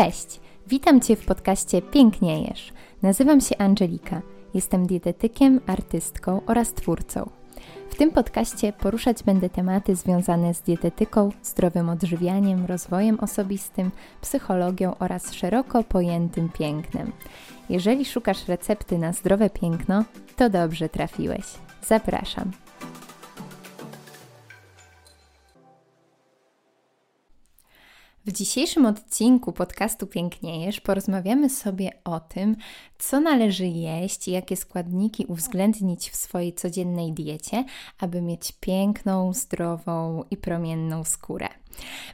Cześć! Witam Cię w podcaście Piękniejesz. Nazywam się Angelika. Jestem dietetykiem, artystką oraz twórcą. W tym podcaście poruszać będę tematy związane z dietetyką, zdrowym odżywianiem, rozwojem osobistym, psychologią oraz szeroko pojętym pięknem. Jeżeli szukasz recepty na zdrowe piękno, to dobrze trafiłeś. Zapraszam. W dzisiejszym odcinku podcastu Piękniejesz porozmawiamy sobie o tym, co należy jeść i jakie składniki uwzględnić w swojej codziennej diecie, aby mieć piękną, zdrową i promienną skórę.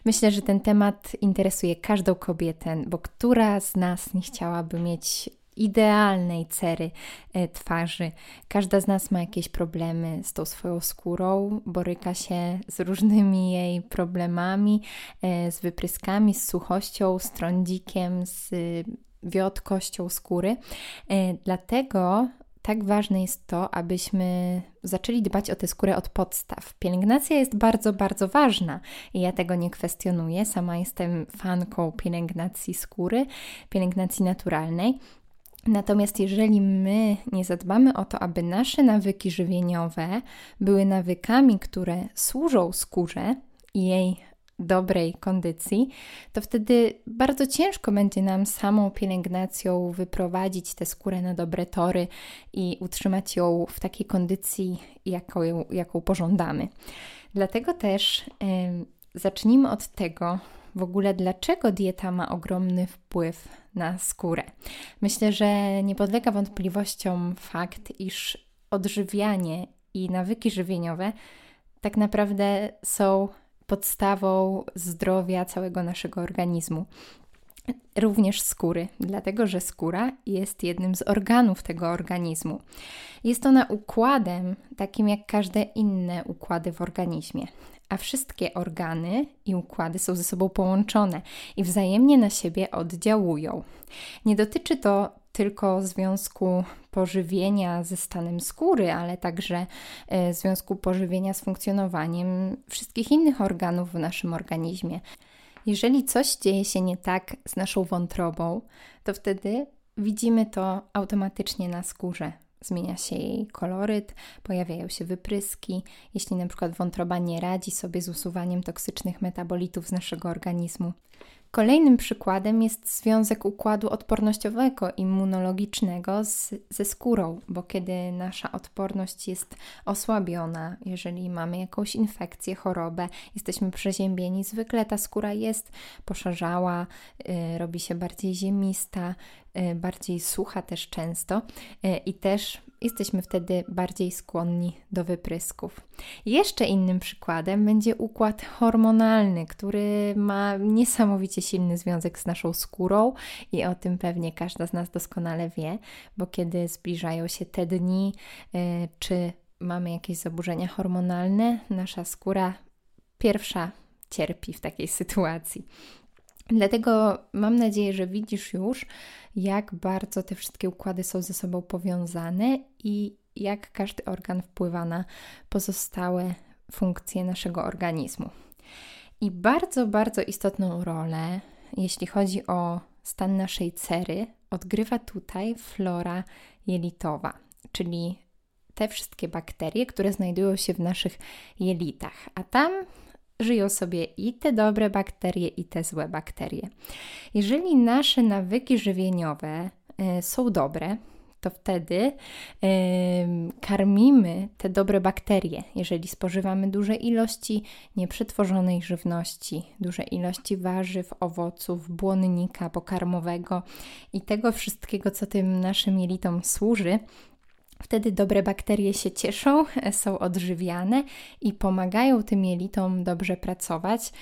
Myślę, że ten temat interesuje każdą kobietę, bo która z nas nie chciałaby mieć idealnej cery e, twarzy. Każda z nas ma jakieś problemy z tą swoją skórą, boryka się z różnymi jej problemami, e, z wypryskami, z suchością, z trądzikiem, z wiotkością skóry. E, dlatego tak ważne jest to, abyśmy zaczęli dbać o tę skórę od podstaw. Pielęgnacja jest bardzo, bardzo ważna i ja tego nie kwestionuję. Sama jestem fanką pielęgnacji skóry, pielęgnacji naturalnej. Natomiast jeżeli my nie zadbamy o to, aby nasze nawyki żywieniowe były nawykami, które służą skórze i jej dobrej kondycji, to wtedy bardzo ciężko będzie nam samą pielęgnacją wyprowadzić tę skórę na dobre tory i utrzymać ją w takiej kondycji, jaką, jaką pożądamy. Dlatego też yy, zacznijmy od tego, w ogóle dlaczego dieta ma ogromny wpływ na skórę. Myślę, że nie podlega wątpliwościom fakt, iż odżywianie i nawyki żywieniowe tak naprawdę są podstawą zdrowia całego naszego organizmu. Również skóry, dlatego że skóra jest jednym z organów tego organizmu. Jest ona układem takim jak każde inne układy w organizmie a wszystkie organy i układy są ze sobą połączone i wzajemnie na siebie oddziałują. Nie dotyczy to tylko związku pożywienia ze stanem skóry, ale także e, związku pożywienia z funkcjonowaniem wszystkich innych organów w naszym organizmie. Jeżeli coś dzieje się nie tak z naszą wątrobą, to wtedy widzimy to automatycznie na skórze. Zmienia się jej koloryt, pojawiają się wypryski, jeśli na przykład wątroba nie radzi sobie z usuwaniem toksycznych metabolitów z naszego organizmu. Kolejnym przykładem jest związek układu odpornościowego, immunologicznego z, ze skórą, bo kiedy nasza odporność jest osłabiona, jeżeli mamy jakąś infekcję, chorobę, jesteśmy przeziębieni, zwykle ta skóra jest poszarzała, y, robi się bardziej ziemista, y, bardziej sucha też często y, i też jesteśmy wtedy bardziej skłonni do wyprysków. Jeszcze innym przykładem będzie układ hormonalny, który ma niesamowicie silny związek z naszą skórą i o tym pewnie każda z nas doskonale wie, bo kiedy zbliżają się te dni, yy, czy mamy jakieś zaburzenia hormonalne, nasza skóra pierwsza cierpi w takiej sytuacji. Dlatego mam nadzieję, że widzisz już, jak bardzo te wszystkie układy są ze sobą powiązane i jak każdy organ wpływa na pozostałe funkcje naszego organizmu. I bardzo, bardzo istotną rolę, jeśli chodzi o stan naszej cery, odgrywa tutaj flora jelitowa, czyli te wszystkie bakterie, które znajdują się w naszych jelitach, a tam żyją sobie i te dobre bakterie, i te złe bakterie. Jeżeli nasze nawyki żywieniowe y, są dobre, to wtedy y, karmimy te dobre bakterie. Jeżeli spożywamy duże ilości nieprzetworzonej żywności, duże ilości warzyw, owoców, błonnika pokarmowego i tego wszystkiego, co tym naszym jelitom służy, Wtedy dobre bakterie się cieszą, są odżywiane i pomagają tym jelitom dobrze pracować.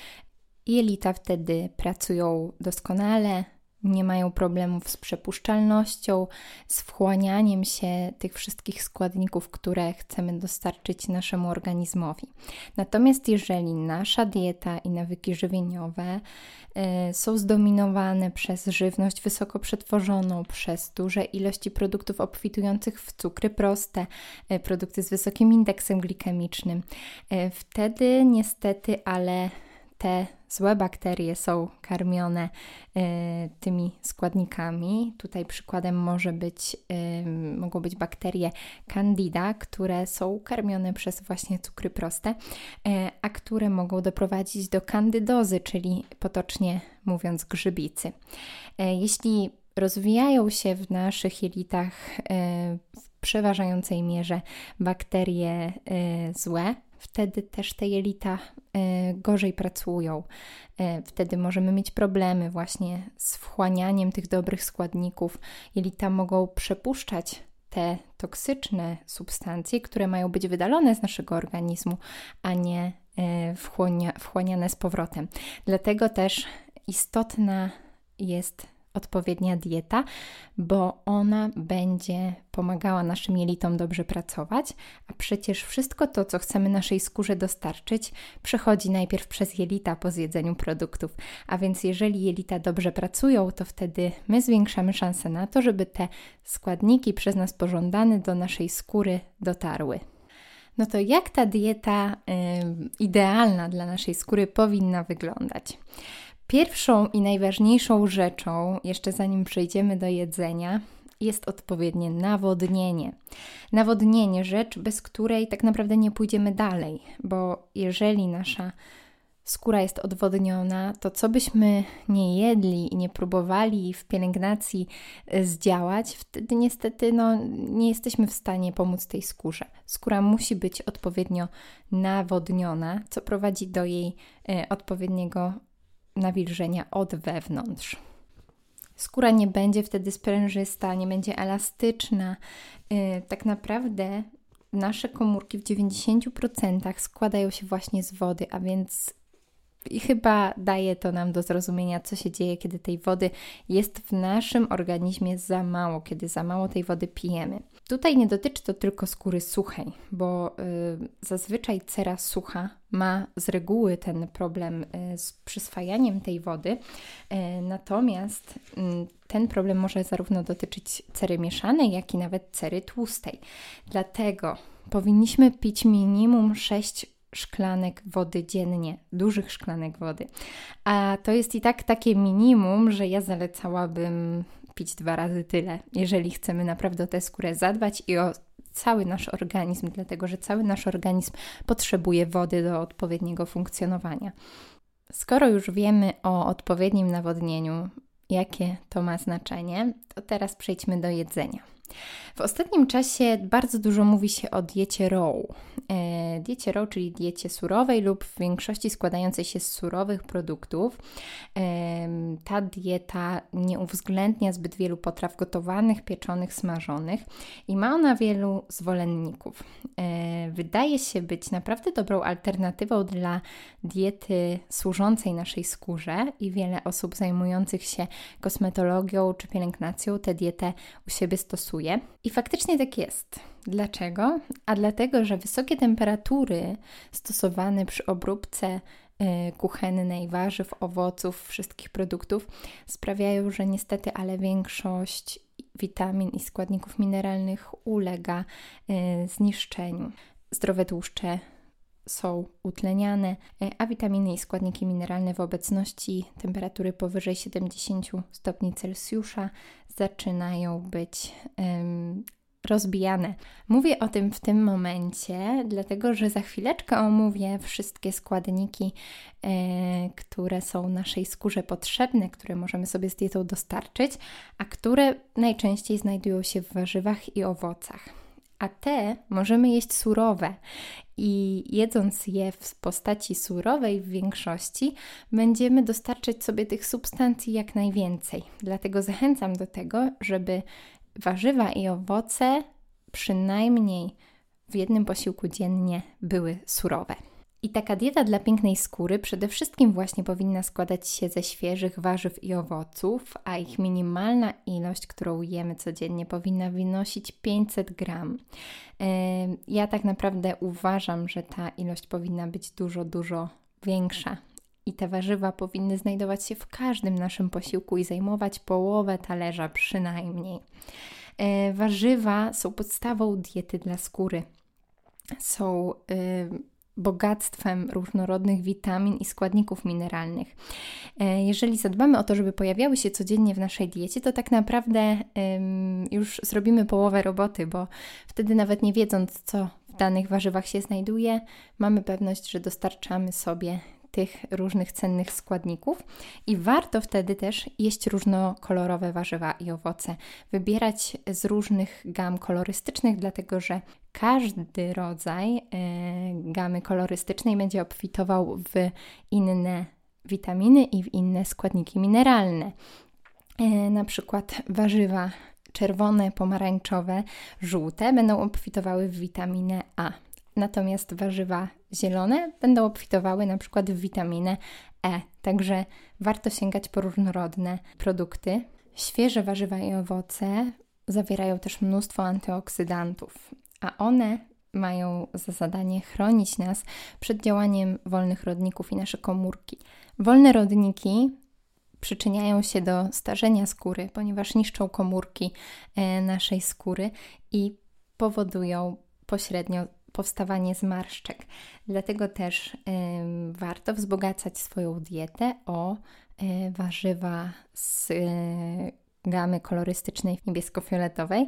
Jelita wtedy pracują doskonale, nie mają problemów z przepuszczalnością, z wchłanianiem się tych wszystkich składników, które chcemy dostarczyć naszemu organizmowi. Natomiast jeżeli nasza dieta i nawyki żywieniowe y, są zdominowane przez żywność wysoko przetworzoną, przez duże ilości produktów obfitujących w cukry proste, y, produkty z wysokim indeksem glikemicznym, y, wtedy niestety, ale te złe bakterie są karmione y, tymi składnikami. Tutaj przykładem może być, y, mogą być bakterie candida, które są karmione przez właśnie cukry proste, y, a które mogą doprowadzić do kandydozy, czyli potocznie mówiąc grzybicy. Jeśli rozwijają się w naszych jelitach w przeważającej mierze bakterie złe, wtedy też te jelita e, gorzej pracują. E, wtedy możemy mieć problemy właśnie z wchłanianiem tych dobrych składników. Jelita mogą przepuszczać te toksyczne substancje, które mają być wydalone z naszego organizmu, a nie e, wchłania, wchłaniane z powrotem. Dlatego też istotna jest odpowiednia dieta, bo ona będzie pomagała naszym jelitom dobrze pracować, a przecież wszystko to, co chcemy naszej skórze dostarczyć, przechodzi najpierw przez jelita po zjedzeniu produktów. A więc jeżeli jelita dobrze pracują, to wtedy my zwiększamy szanse na to, żeby te składniki przez nas pożądane do naszej skóry dotarły. No to jak ta dieta y, idealna dla naszej skóry powinna wyglądać? Pierwszą i najważniejszą rzeczą, jeszcze zanim przejdziemy do jedzenia, jest odpowiednie nawodnienie. Nawodnienie, rzecz, bez której tak naprawdę nie pójdziemy dalej, bo jeżeli nasza skóra jest odwodniona, to co byśmy nie jedli i nie próbowali w pielęgnacji e, zdziałać, wtedy niestety no, nie jesteśmy w stanie pomóc tej skórze. Skóra musi być odpowiednio nawodniona, co prowadzi do jej e, odpowiedniego nawilżenia od wewnątrz. Skóra nie będzie wtedy sprężysta, nie będzie elastyczna. Yy, tak naprawdę nasze komórki w 90% składają się właśnie z wody, a więc i chyba daje to nam do zrozumienia, co się dzieje, kiedy tej wody jest w naszym organizmie za mało, kiedy za mało tej wody pijemy. Tutaj nie dotyczy to tylko skóry suchej, bo y, zazwyczaj cera sucha ma z reguły ten problem y, z przyswajaniem tej wody, y, natomiast y, ten problem może zarówno dotyczyć cery mieszanej, jak i nawet cery tłustej. Dlatego powinniśmy pić minimum 6 szklanek wody dziennie, dużych szklanek wody. A to jest i tak takie minimum, że ja zalecałabym pić dwa razy tyle, jeżeli chcemy naprawdę o tę skórę zadbać i o cały nasz organizm, dlatego że cały nasz organizm potrzebuje wody do odpowiedniego funkcjonowania. Skoro już wiemy o odpowiednim nawodnieniu, jakie to ma znaczenie, to teraz przejdźmy do jedzenia. W ostatnim czasie bardzo dużo mówi się o diecie raw. E, diecie raw, czyli diecie surowej lub w większości składającej się z surowych produktów. E, ta dieta nie uwzględnia zbyt wielu potraw gotowanych, pieczonych, smażonych i ma ona wielu zwolenników. E, wydaje się być naprawdę dobrą alternatywą dla diety służącej naszej skórze i wiele osób zajmujących się kosmetologią czy pielęgnacją tę dietę u siebie stosuje. I faktycznie tak jest. Dlaczego? A dlatego, że wysokie temperatury stosowane przy obróbce y, kuchennej warzyw, owoców, wszystkich produktów sprawiają, że niestety, ale większość witamin i składników mineralnych ulega y, zniszczeniu. Zdrowe tłuszcze są utleniane, y, a witaminy i składniki mineralne w obecności temperatury powyżej 70 stopni Celsjusza zaczynają być um, rozbijane. Mówię o tym w tym momencie, dlatego że za chwileczkę omówię wszystkie składniki, e, które są naszej skórze potrzebne, które możemy sobie z dietą dostarczyć, a które najczęściej znajdują się w warzywach i owocach. A te możemy jeść surowe i jedząc je w postaci surowej w większości, będziemy dostarczyć sobie tych substancji jak najwięcej. Dlatego zachęcam do tego, żeby warzywa i owoce przynajmniej w jednym posiłku dziennie były surowe. I taka dieta dla pięknej skóry przede wszystkim właśnie powinna składać się ze świeżych warzyw i owoców, a ich minimalna ilość, którą jemy codziennie, powinna wynosić 500 gram. Ja tak naprawdę uważam, że ta ilość powinna być dużo, dużo większa. I te warzywa powinny znajdować się w każdym naszym posiłku i zajmować połowę talerza przynajmniej. E, warzywa są podstawą diety dla skóry. Są bogactwem różnorodnych witamin i składników mineralnych. E, jeżeli zadbamy o to, żeby pojawiały się codziennie w naszej diecie, to tak naprawdę już zrobimy połowę roboty, bo wtedy nawet nie wiedząc, co w danych warzywach się znajduje, mamy pewność, że dostarczamy sobie tych różnych cennych składników i warto wtedy też jeść różnokolorowe warzywa i owoce, wybierać z różnych gam kolorystycznych, dlatego że każdy rodzaj e, gamy kolorystycznej będzie obfitował w inne witaminy i w inne składniki mineralne. E, na przykład warzywa czerwone, pomarańczowe, żółte będą obfitowały w witaminę A. Natomiast warzywa zielone będą obfitowały na przykład w witaminę E. Także warto sięgać po różnorodne produkty. Świeże warzywa i owoce zawierają też mnóstwo antyoksydantów, a one mają za zadanie chronić nas przed działaniem wolnych rodników i nasze komórki. Wolne rodniki przyczyniają się do starzenia skóry, ponieważ niszczą komórki e, naszej skóry i powodują pośrednio powstawanie zmarszczek. Dlatego też warto wzbogacać swoją dietę o y, warzywa z y, gamy kolorystycznej niebiesko-fioletowej,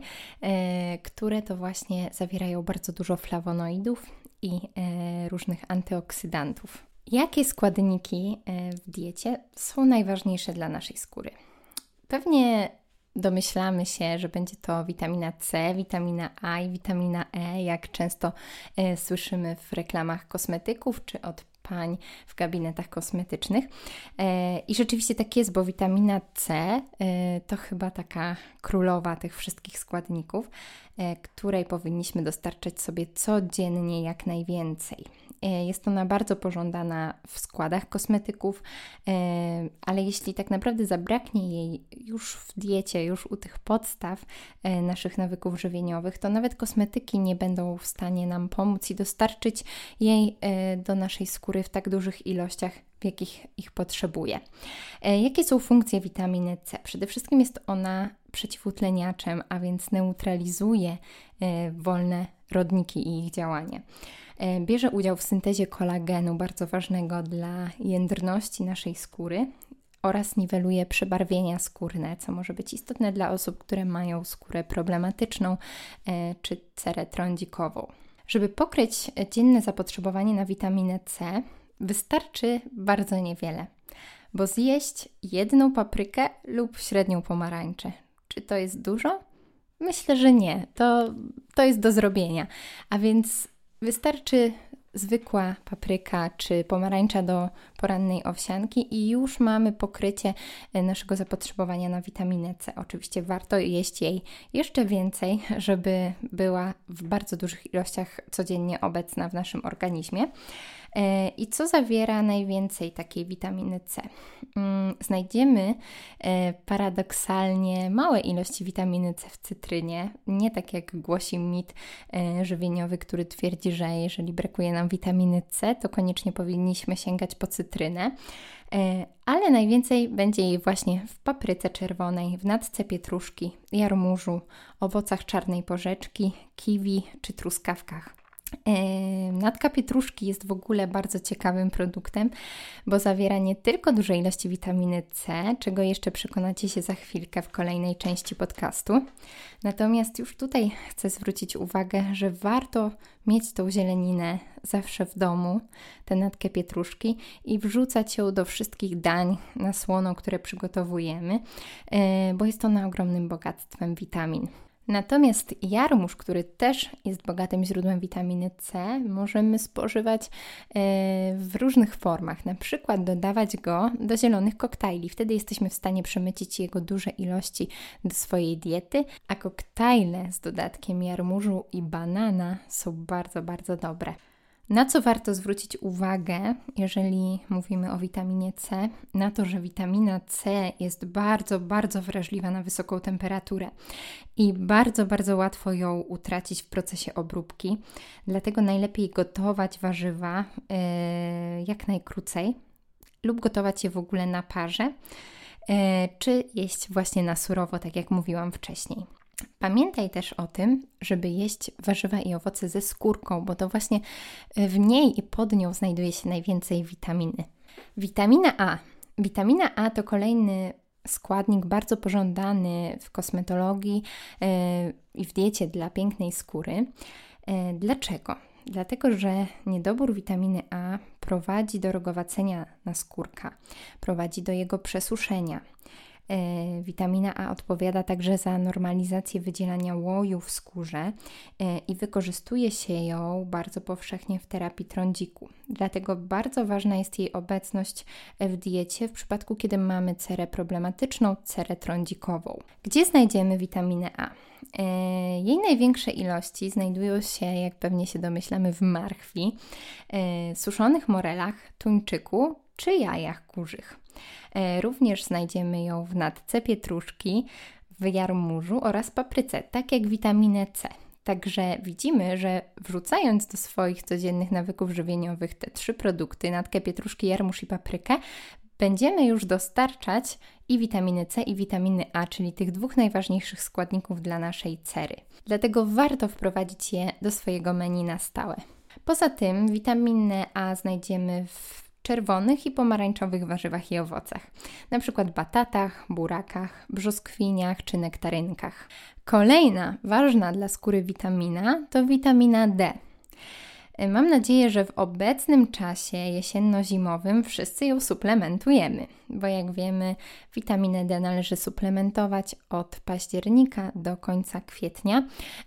które to właśnie zawierają bardzo dużo flawonoidów i różnych antyoksydantów. Jakie składniki w diecie są najważniejsze dla naszej skóry? Pewnie domyślamy się, że będzie to witamina C, witamina A i witamina E, jak często e, słyszymy w reklamach kosmetyków czy od pań w gabinetach kosmetycznych. E, I rzeczywiście tak jest, bo witamina C e, to chyba taka królowa tych wszystkich składników, e, której powinniśmy dostarczać sobie codziennie jak najwięcej. E, jest ona bardzo pożądana w składach kosmetyków, e, ale jeśli tak naprawdę zabraknie jej już w diecie, już u tych podstaw e, naszych nawyków żywieniowych, to nawet kosmetyki nie będą w stanie nam pomóc i dostarczyć jej do naszej skóry w tak dużych ilościach, w jakich ich potrzebuje. Jakie są funkcje witaminy C? Przede wszystkim jest ona przeciwutleniaczem, a więc neutralizuje wolne rodniki i ich działanie. E, bierze udział w syntezie kolagenu, bardzo ważnego dla jędrności naszej skóry oraz niweluje przebarwienia skórne, co może być istotne dla osób, które mają skórę problematyczną e, czy cerę trądzikową. Żeby pokryć dzienne zapotrzebowanie na witaminę C, wystarczy bardzo niewiele, bo zjeść jedną paprykę lub średnią pomarańczę. Czy to jest dużo? Myślę, że nie. To, to jest do zrobienia. A więc Wystarczy zwykła papryka czy pomarańcza do porannej owsianki i już mamy pokrycie e, naszego zapotrzebowania na witaminę C. Oczywiście warto jeść jej jeszcze więcej, żeby była w bardzo dużych ilościach codziennie obecna w naszym organizmie. E, I co zawiera najwięcej takiej witaminy C? Mm, znajdziemy e, paradoksalnie małe ilości witaminy C w cytrynie, nie tak jak głosi mit e, żywieniowy, który twierdzi, że jeżeli brakuje nam witaminy C, to koniecznie powinniśmy sięgać po cytrynę. Ale najwięcej będzie jej właśnie w papryce czerwonej, w natce pietruszki, jarmużu, owocach czarnej porzeczki, kiwi czy truskawkach. Natka pietruszki jest w ogóle bardzo ciekawym produktem, bo zawiera nie tylko duże ilości witaminy C, czego jeszcze przekonacie się za chwilkę w kolejnej części podcastu. Natomiast już tutaj chcę zwrócić uwagę, że warto mieć tą zieleninę zawsze w domu, tę natkę pietruszki i wrzucać ją do wszystkich dań na słono, które przygotowujemy, e, bo jest ona ogromnym bogactwem witamin. Natomiast jarmuż, który też jest bogatym źródłem witaminy C, możemy spożywać e, w różnych formach. Na przykład dodawać go do zielonych koktajli. Wtedy jesteśmy w stanie przemycić jego duże ilości do swojej diety, a koktajle z dodatkiem jarmużu i banana są bardzo, bardzo dobre. Na co warto zwrócić uwagę, jeżeli mówimy o witaminie C? Na to, że witamina C jest bardzo, bardzo wrażliwa na wysoką temperaturę i bardzo, bardzo łatwo ją utracić w procesie obróbki. Dlatego najlepiej gotować warzywa yy, jak najkrócej lub gotować je w ogóle na parze, yy, czy jeść właśnie na surowo, tak jak mówiłam wcześniej. Pamiętaj też o tym, żeby jeść warzywa i owoce ze skórką, bo to właśnie w niej i pod nią znajduje się najwięcej witaminy. Witamina A. Witamina A to kolejny składnik bardzo pożądany w kosmetologii yy, i w diecie dla pięknej skóry. Yy, dlaczego? Dlatego, że niedobór witaminy A prowadzi do rogowacenia naskórka, prowadzi do jego przesuszenia. E, witamina A odpowiada także za normalizację wydzielania łoju w skórze e, i wykorzystuje się ją bardzo powszechnie w terapii trądziku. Dlatego bardzo ważna jest jej obecność w diecie w przypadku, kiedy mamy cerę problematyczną, cerę trądzikową. Gdzie znajdziemy witaminę A? E, jej największe ilości znajdują się, jak pewnie się domyślamy, w marchwi, suszonych morelach, tuńczyku czy jajach kurzych. E, również znajdziemy ją w natce pietruszki, w jarmużu oraz papryce, tak jak witaminę C. Także widzimy, że wrzucając do swoich codziennych nawyków żywieniowych te trzy produkty, natkę pietruszki, jarmuż i paprykę, będziemy już dostarczać i witaminy C, i witaminy A, czyli tych dwóch najważniejszych składników dla naszej cery. Dlatego warto wprowadzić je do swojego menu na stałe. Poza tym witaminę A znajdziemy w czerwonych i pomarańczowych warzywach i owocach, np. batatach, burakach, brzoskwiniach czy nektarynkach. Kolejna ważna dla skóry witamina to witamina D. Mam nadzieję, że w obecnym czasie jesienno-zimowym wszyscy ją suplementujemy, bo jak wiemy, witaminę D należy suplementować od października do końca kwietnia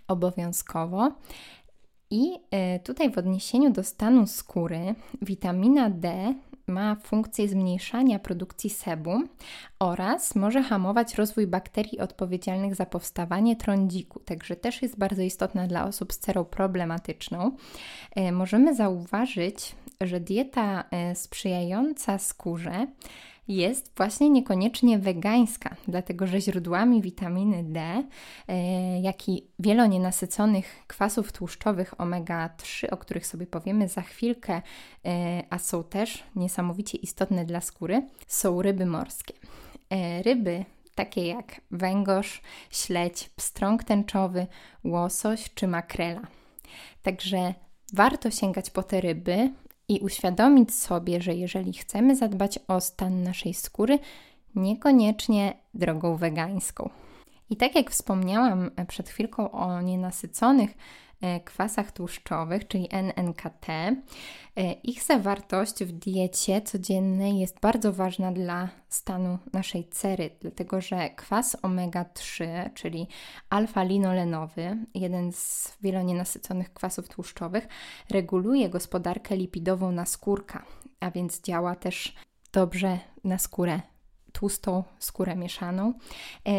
obowiązkowo. I e, tutaj w odniesieniu do stanu skóry, witamina D ma funkcję zmniejszania produkcji sebum oraz może hamować rozwój bakterii odpowiedzialnych za powstawanie trądziku, także też jest bardzo istotna dla osób z cerą problematyczną. E, możemy zauważyć, że dieta e, sprzyjająca skórze jest właśnie niekoniecznie wegańska, dlatego że źródłami witaminy D, e, jak i wielonienasyconych kwasów tłuszczowych omega-3, o których sobie powiemy za chwilkę, e, a są też niesamowicie istotne dla skóry, są ryby morskie. E, ryby takie jak węgorz, śledź, pstrąg tęczowy, łosoś czy makrela. Także warto sięgać po te ryby, i uświadomić sobie, że jeżeli chcemy zadbać o stan naszej skóry, niekoniecznie drogą wegańską. I tak jak wspomniałam przed chwilką o nienasyconych kwasach tłuszczowych, czyli NNKT. E, ich zawartość w diecie codziennej jest bardzo ważna dla stanu naszej cery, dlatego że kwas omega-3, czyli alfa-linolenowy, jeden z wielonienasyconych kwasów tłuszczowych, reguluje gospodarkę lipidową naskórka, a więc działa też dobrze na skórę tłustą, skórę mieszaną e,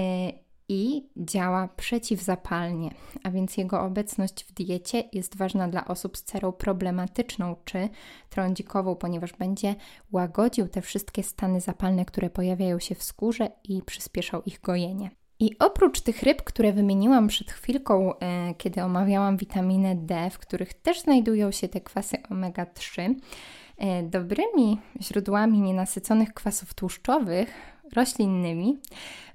i działa przeciwzapalnie, a więc jego obecność w diecie jest ważna dla osób z cerą problematyczną czy trądzikową, ponieważ będzie łagodził te wszystkie stany zapalne, które pojawiają się w skórze i przyspieszał ich gojenie. I oprócz tych ryb, które wymieniłam przed chwilką, e, kiedy omawiałam witaminę D, w których też znajdują się te kwasy omega-3, e, dobrymi źródłami nienasyconych kwasów tłuszczowych roślinnymi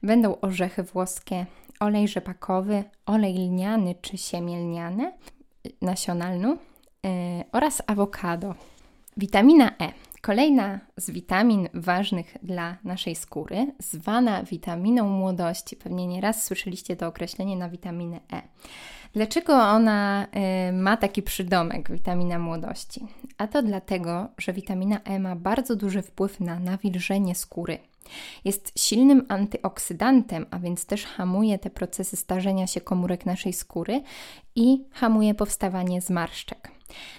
będą orzechy włoskie, olej rzepakowy, olej lniany czy siemię lniane, nasionalną yy, oraz awokado. Witamina E. Kolejna z witamin ważnych dla naszej skóry, zwana witaminą młodości. Pewnie nieraz słyszeliście to określenie na witaminę E. Dlaczego ona y, ma taki przydomek, witamina młodości? A to dlatego, że witamina E ma bardzo duży wpływ na nawilżenie skóry. Jest silnym antyoksydantem, a więc też hamuje te procesy starzenia się komórek naszej skóry i hamuje powstawanie zmarszczek.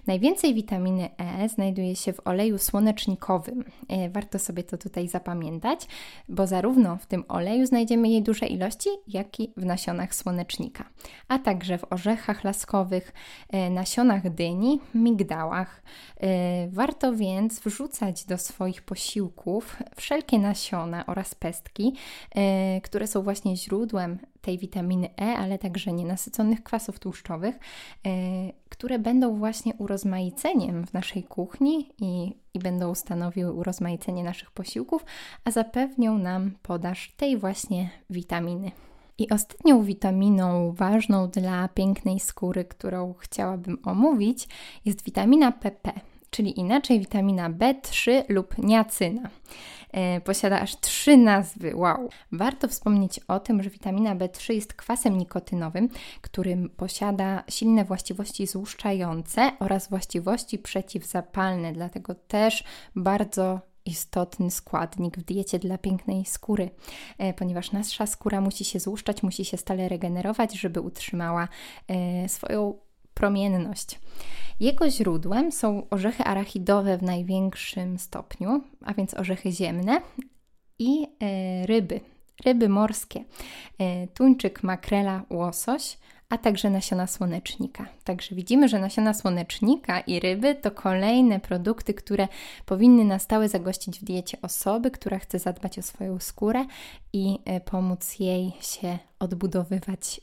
Najwięcej witaminy E znajduje się w oleju słonecznikowym. E, warto sobie to tutaj zapamiętać, bo zarówno w tym oleju znajdziemy jej duże ilości, jak i w nasionach słonecznika, a także w orzechach laskowych, e, nasionach dyni, migdałach. E, warto więc wrzucać do swoich posiłków wszelkie nasiona oraz pestki, które są właśnie źródłem tej witaminy E, ale także nienasyconych kwasów tłuszczowych, które będą właśnie urozmaiceniem w naszej kuchni i, i będą stanowiły urozmaicenie naszych posiłków, a zapewnią nam podaż tej właśnie witaminy. I ostatnią witaminą ważną dla pięknej skóry, którą chciałabym omówić, jest witamina PP, czyli inaczej witamina B3 lub niacyna. E, posiada aż trzy nazwy. Wow! Warto wspomnieć o tym, że witamina B3 jest kwasem nikotynowym, który posiada silne właściwości złuszczające oraz właściwości przeciwzapalne, dlatego też bardzo istotny składnik w diecie dla pięknej skóry, e, ponieważ nasza skóra musi się złuszczać, musi się stale regenerować, żeby utrzymała e, swoją promienność. Jego źródłem są orzechy arachidowe w największym stopniu, a więc orzechy ziemne i e, ryby, ryby morskie, tuńczyk, makrela, łosoś, a także nasiona słonecznika. Także widzimy, że nasiona słonecznika i ryby to kolejne produkty, które powinny na stałe zagościć w diecie osoby, która chce zadbać o swoją skórę i e, pomóc jej się odbudowywać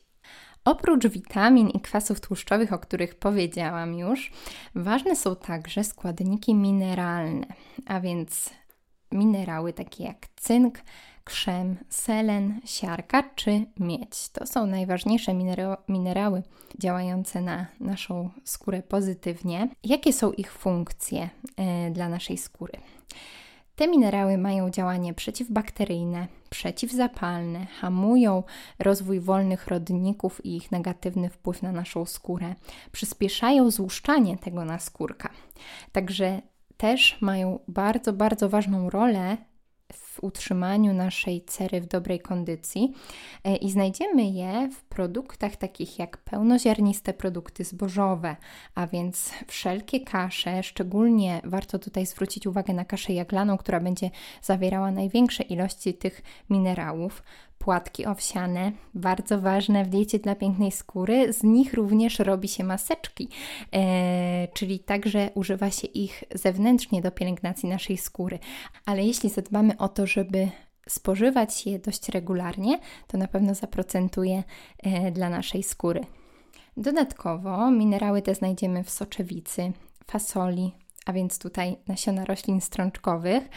Oprócz witamin i kwasów tłuszczowych, o których powiedziałam już, ważne są także składniki mineralne, a więc minerały takie jak cynk, krzem, selen, siarka czy miedź. To są najważniejsze minera minerały działające na naszą skórę pozytywnie. Jakie są ich funkcje y, dla naszej skóry? Te minerały mają działanie przeciwbakteryjne, przeciwzapalne, hamują rozwój wolnych rodników i ich negatywny wpływ na naszą skórę, przyspieszają złuszczanie tego naskórka. Także też mają bardzo, bardzo ważną rolę w utrzymaniu naszej cery w dobrej kondycji e, i znajdziemy je w produktach takich jak pełnoziarniste produkty zbożowe, a więc wszelkie kasze, szczególnie warto tutaj zwrócić uwagę na kaszę jaglaną, która będzie zawierała największe ilości tych minerałów, płatki owsiane, bardzo ważne w diecie dla pięknej skóry. Z nich również robi się maseczki, e, czyli także używa się ich zewnętrznie do pielęgnacji naszej skóry. Ale jeśli zadbamy o to, żeby spożywać je dość regularnie, to na pewno zaprocentuje e, dla naszej skóry. Dodatkowo minerały te znajdziemy w soczewicy, fasoli, a więc tutaj nasiona roślin strączkowych,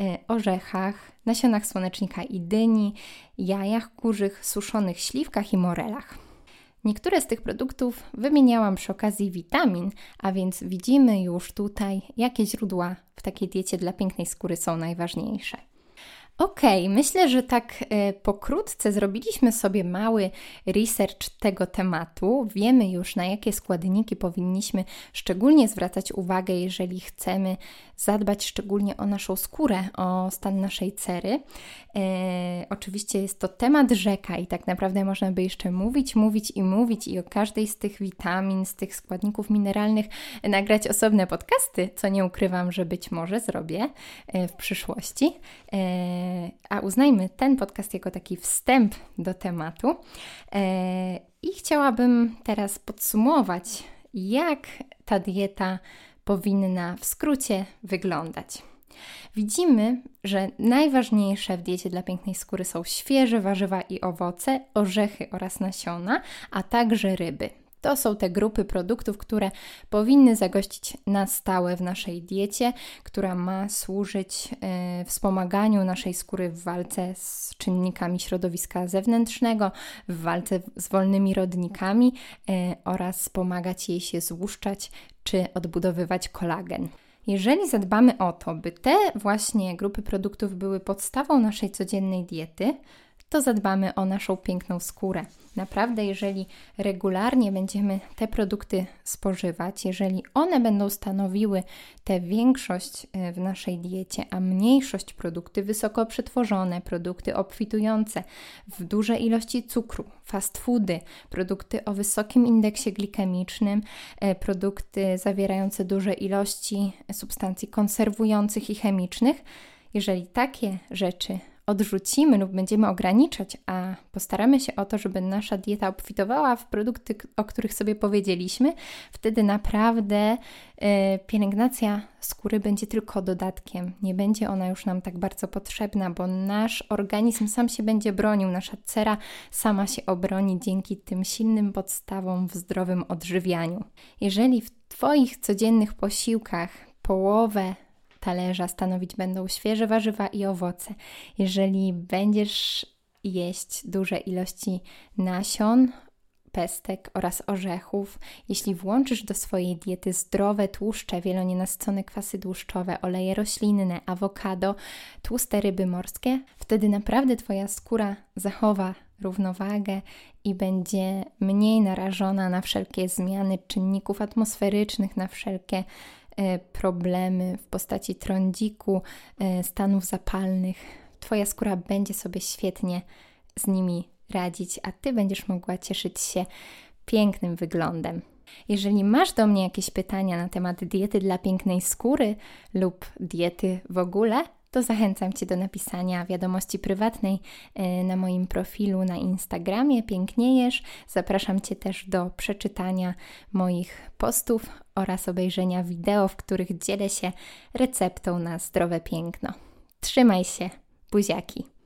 e, orzechach, nasionach słonecznika i dyni, jajach kurzych, suszonych śliwkach i morelach. Niektóre z tych produktów wymieniałam przy okazji witamin, a więc widzimy już tutaj, jakie źródła w takiej diecie dla pięknej skóry są najważniejsze. Okej, okay, myślę, że tak e, pokrótce zrobiliśmy sobie mały research tego tematu. Wiemy już, na jakie składniki powinniśmy szczególnie zwracać uwagę, jeżeli chcemy zadbać szczególnie o naszą skórę, o stan naszej cery. E, oczywiście jest to temat rzeka i tak naprawdę można by jeszcze mówić, mówić i mówić i o każdej z tych witamin, z tych składników mineralnych nagrać osobne podcasty, co nie ukrywam, że być może zrobię e, w przyszłości. E, a uznajmy ten podcast jako taki wstęp do tematu. E, I chciałabym teraz podsumować, jak ta dieta powinna w skrócie wyglądać. Widzimy, że najważniejsze w diecie dla pięknej skóry są świeże warzywa i owoce, orzechy oraz nasiona, a także ryby. To są te grupy produktów, które powinny zagościć na stałe w naszej diecie, która ma służyć y, wspomaganiu naszej skóry w walce z czynnikami środowiska zewnętrznego, w walce z wolnymi rodnikami y, oraz pomagać jej się złuszczać czy odbudowywać kolagen. Jeżeli zadbamy o to, by te właśnie grupy produktów były podstawą naszej codziennej diety, to zadbamy o naszą piękną skórę. Naprawdę, jeżeli regularnie będziemy te produkty spożywać, jeżeli one będą stanowiły tę większość e, w naszej diecie, a mniejszość produkty wysoko przetworzone, produkty obfitujące w duże ilości cukru, fast foody, produkty o wysokim indeksie glikemicznym, e, produkty zawierające duże ilości substancji konserwujących i chemicznych, jeżeli takie rzeczy odrzucimy lub będziemy ograniczać, a postaramy się o to, żeby nasza dieta obfitowała w produkty, o których sobie powiedzieliśmy, wtedy naprawdę y, pielęgnacja skóry będzie tylko dodatkiem. Nie będzie ona już nam tak bardzo potrzebna, bo nasz organizm sam się będzie bronił, nasza cera sama się obroni dzięki tym silnym podstawom w zdrowym odżywianiu. Jeżeli w Twoich codziennych posiłkach połowę talerza stanowić będą świeże warzywa i owoce. Jeżeli będziesz jeść duże ilości nasion, pestek oraz orzechów. Jeśli włączysz do swojej diety zdrowe tłuszcze, wielonienasycone kwasy tłuszczowe, oleje roślinne, awokado, tłuste ryby morskie, wtedy naprawdę Twoja skóra zachowa równowagę i będzie mniej narażona na wszelkie zmiany czynników atmosferycznych, na wszelkie problemy w postaci trądziku, e, stanów zapalnych. Twoja skóra będzie sobie świetnie z nimi radzić, a Ty będziesz mogła cieszyć się pięknym wyglądem. Jeżeli masz do mnie jakieś pytania na temat diety dla pięknej skóry lub diety w ogóle, to zachęcam Cię do napisania wiadomości prywatnej e, na moim profilu na Instagramie Piękniejesz. Zapraszam Cię też do przeczytania moich postów oraz obejrzenia wideo, w których dzielę się receptą na zdrowe piękno. Trzymaj się, buziaki!